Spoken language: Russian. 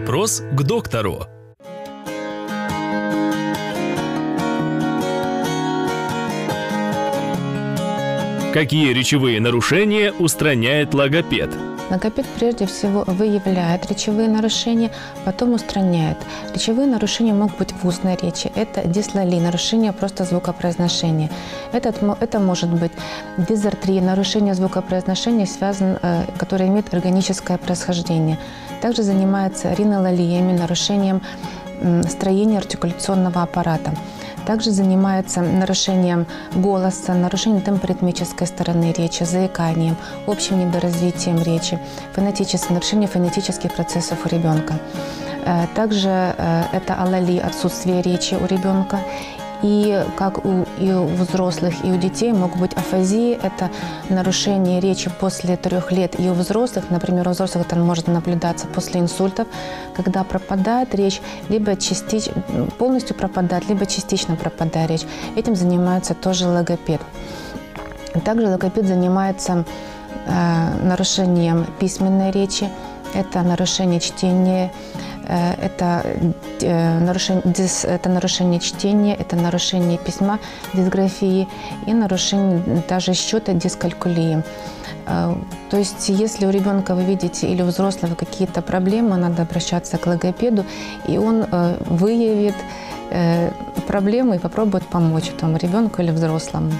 Вопрос к доктору. Какие речевые нарушения устраняет логопед? Логопед прежде всего выявляет речевые нарушения, потом устраняет. Речевые нарушения могут быть в устной речи. Это дислалия, нарушение просто звукопроизношения. Этот, это может быть дизартрия, нарушение звукопроизношения, связан, э, которое имеет органическое происхождение. Также занимается ринолалиями, нарушением строения артикуляционного аппарата. Также занимается нарушением голоса, нарушением темпоритмической стороны речи, заиканием, общим недоразвитием речи, фонетическое, нарушение фонетических процессов у ребенка. Э, Также э, это алали, отсутствие речи у ребенка. И как у, и у взрослых, и у детей могут быть афазии. Это нарушение речи после трех лет. И у взрослых, например, у взрослых это может наблюдаться после инсультов, когда пропадает речь, либо частично, полностью пропадает, либо частично пропадает речь. Этим занимается тоже логопед. Также логопед занимается э, нарушением письменной речи, это нарушение чтения, это, э, нарушение, это нарушение чтения, это нарушение письма, дисграфии и нарушение даже счета, дискалькулии. Э, То есть, если у ребенка вы видите или у взрослого какие-то проблемы, надо обращаться к логопеду, и он э, выявит э, проблемы и попробует помочь этому ребенку или взрослому.